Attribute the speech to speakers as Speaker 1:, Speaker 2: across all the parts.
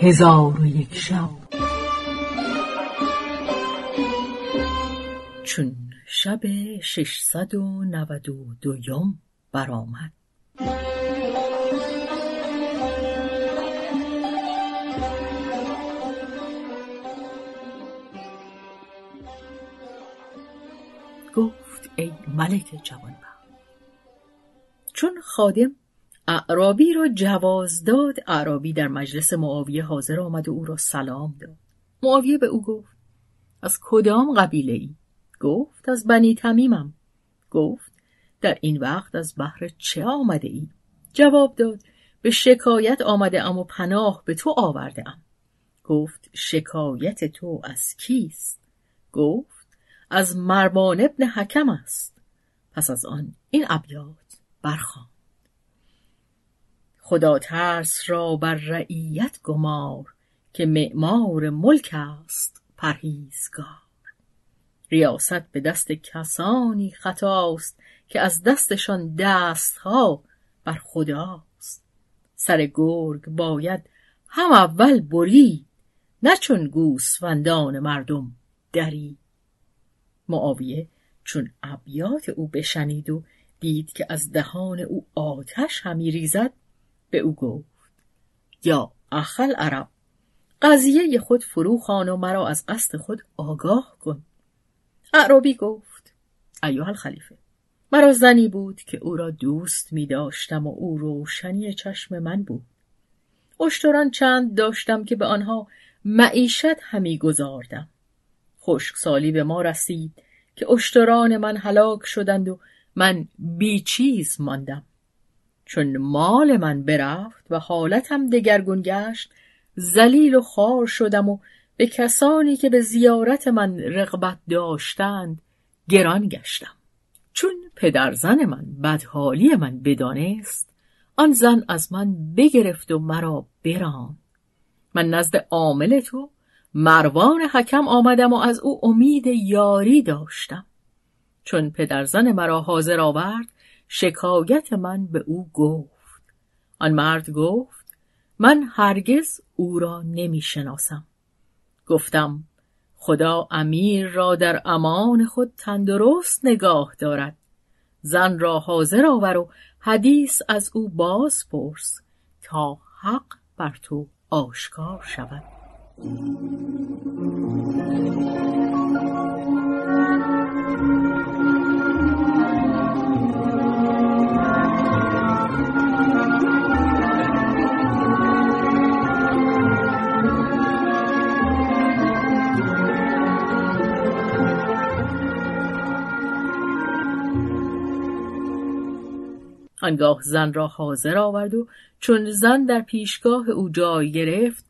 Speaker 1: هزار و یک شب.
Speaker 2: چون شب ششصد و نود و دویم برآمد. گفت ای ملک جوانبخت چون خادم اعرابی را جواز داد اعرابی در مجلس معاویه حاضر آمد و او را سلام داد معاویه به او گفت از کدام قبیله ای؟ گفت از بنی تمیمم گفت در این وقت از بحر چه آمده ای؟ جواب داد به شکایت آمده ام و پناه به تو آورده ام. گفت شکایت تو از کیست؟ گفت از مربان ابن حکم است پس از آن این ابیات برخواند خدا ترس را بر رعیت گمار که معمار ملک است پرهیزگار. ریاست به دست کسانی خطاست که از دستشان دستها بر خداست. سر گرگ باید هم اول برید نه چون گوسفندان مردم دری معاویه چون ابیات او بشنید و دید که از دهان او آتش همی ریزد به او گفت یا اخل عرب قضیه خود فرو خان و مرا از قصد خود آگاه کن. اعرابی گفت ایوه الخلیفه مرا زنی بود که او را دوست می داشتم و او روشنی چشم من بود. اشتران چند داشتم که به آنها معیشت همی گذاردم سالی به ما رسید که اشتران من هلاک شدند و من بیچیز ماندم. چون مال من برفت و حالتم دگرگون گشت زلیل و خار شدم و به کسانی که به زیارت من رغبت داشتند گران گشتم. چون پدر زن من بدحالی من بدانست آن زن از من بگرفت و مرا بران من نزد عامل تو مروان حکم آمدم و از او امید یاری داشتم. چون پدرزن مرا حاضر آورد شکایت من به او گفت. آن مرد گفت من هرگز او را نمی شناسم گفتم خدا امیر را در امان خود تندرست نگاه دارد. زن را حاضر آور و حدیث از او باز پرس تا حق بر تو آشکار شود. آنگاه زن را حاضر آورد و چون زن در پیشگاه او جای گرفت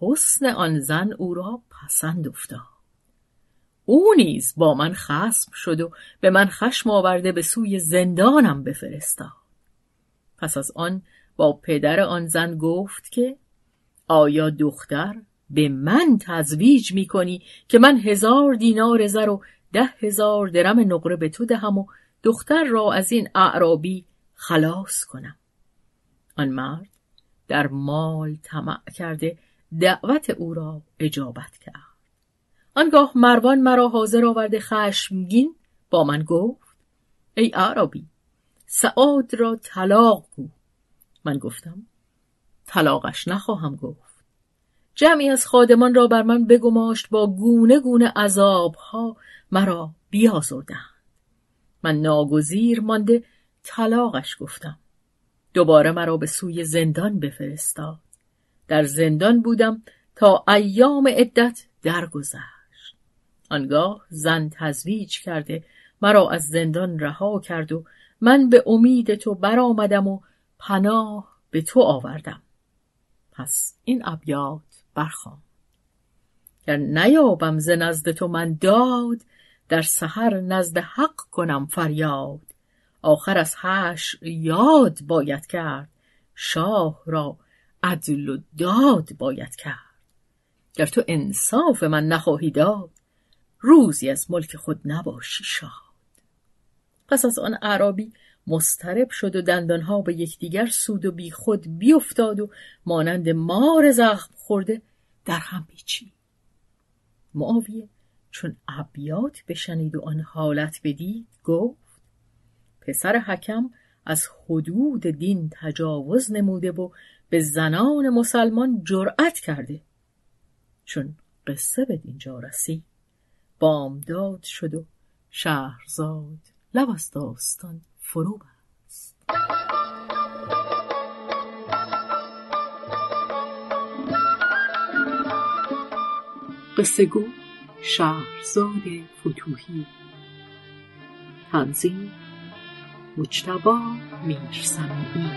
Speaker 2: حسن آن زن او را پسند افتاد. او نیز با من خسم شد و به من خشم آورده به سوی زندانم بفرستاد. پس از آن با پدر آن زن گفت که آیا دختر به من تزویج می کنی که من هزار دینار زر و ده هزار درم نقره به تو دهم و دختر را از این اعرابی خلاص کنم. آن مرد در مال طمع کرده دعوت او را اجابت کرد. آنگاه مروان مرا حاضر آورده خشمگین با من گفت ای عربی سعاد را طلاق گو. من گفتم طلاقش نخواهم گفت. جمعی از خادمان را بر من بگماشت با گونه گونه عذابها مرا بیازردند. من ناگزیر مانده طلاقش گفتم. دوباره مرا به سوی زندان بفرستاد. در زندان بودم تا ایام عدت درگذشت. آنگاه زن تزویج کرده مرا از زندان رها کرد و من به امید تو برآمدم و پناه به تو آوردم. پس این ابیات برخوان. گر نیابم ز نزد تو من داد در سحر نزد حق کنم فریاد. آخر از هش یاد باید کرد. شاه را عدل و داد باید کرد. گر تو انصاف من نخواهی داد روزی از ملک خود نباشی شاد پس از آن عربی مسترب شد و دندانها به یکدیگر سود و بی خود بیافتاد و مانند مار زخم خورده در هم پیچید. معاویه چون ابیات بشنید و آن حالت بدید گفت پسر حکم از حدود دین تجاوز نموده و به زنان مسلمان جرأت کرده. چون قصه به دینجا رسید بامداد شد و شهرزاد لب از داستان فرو بست. قصه گو شهرزاد فتوحی. تنظیم مجتبا میرسمی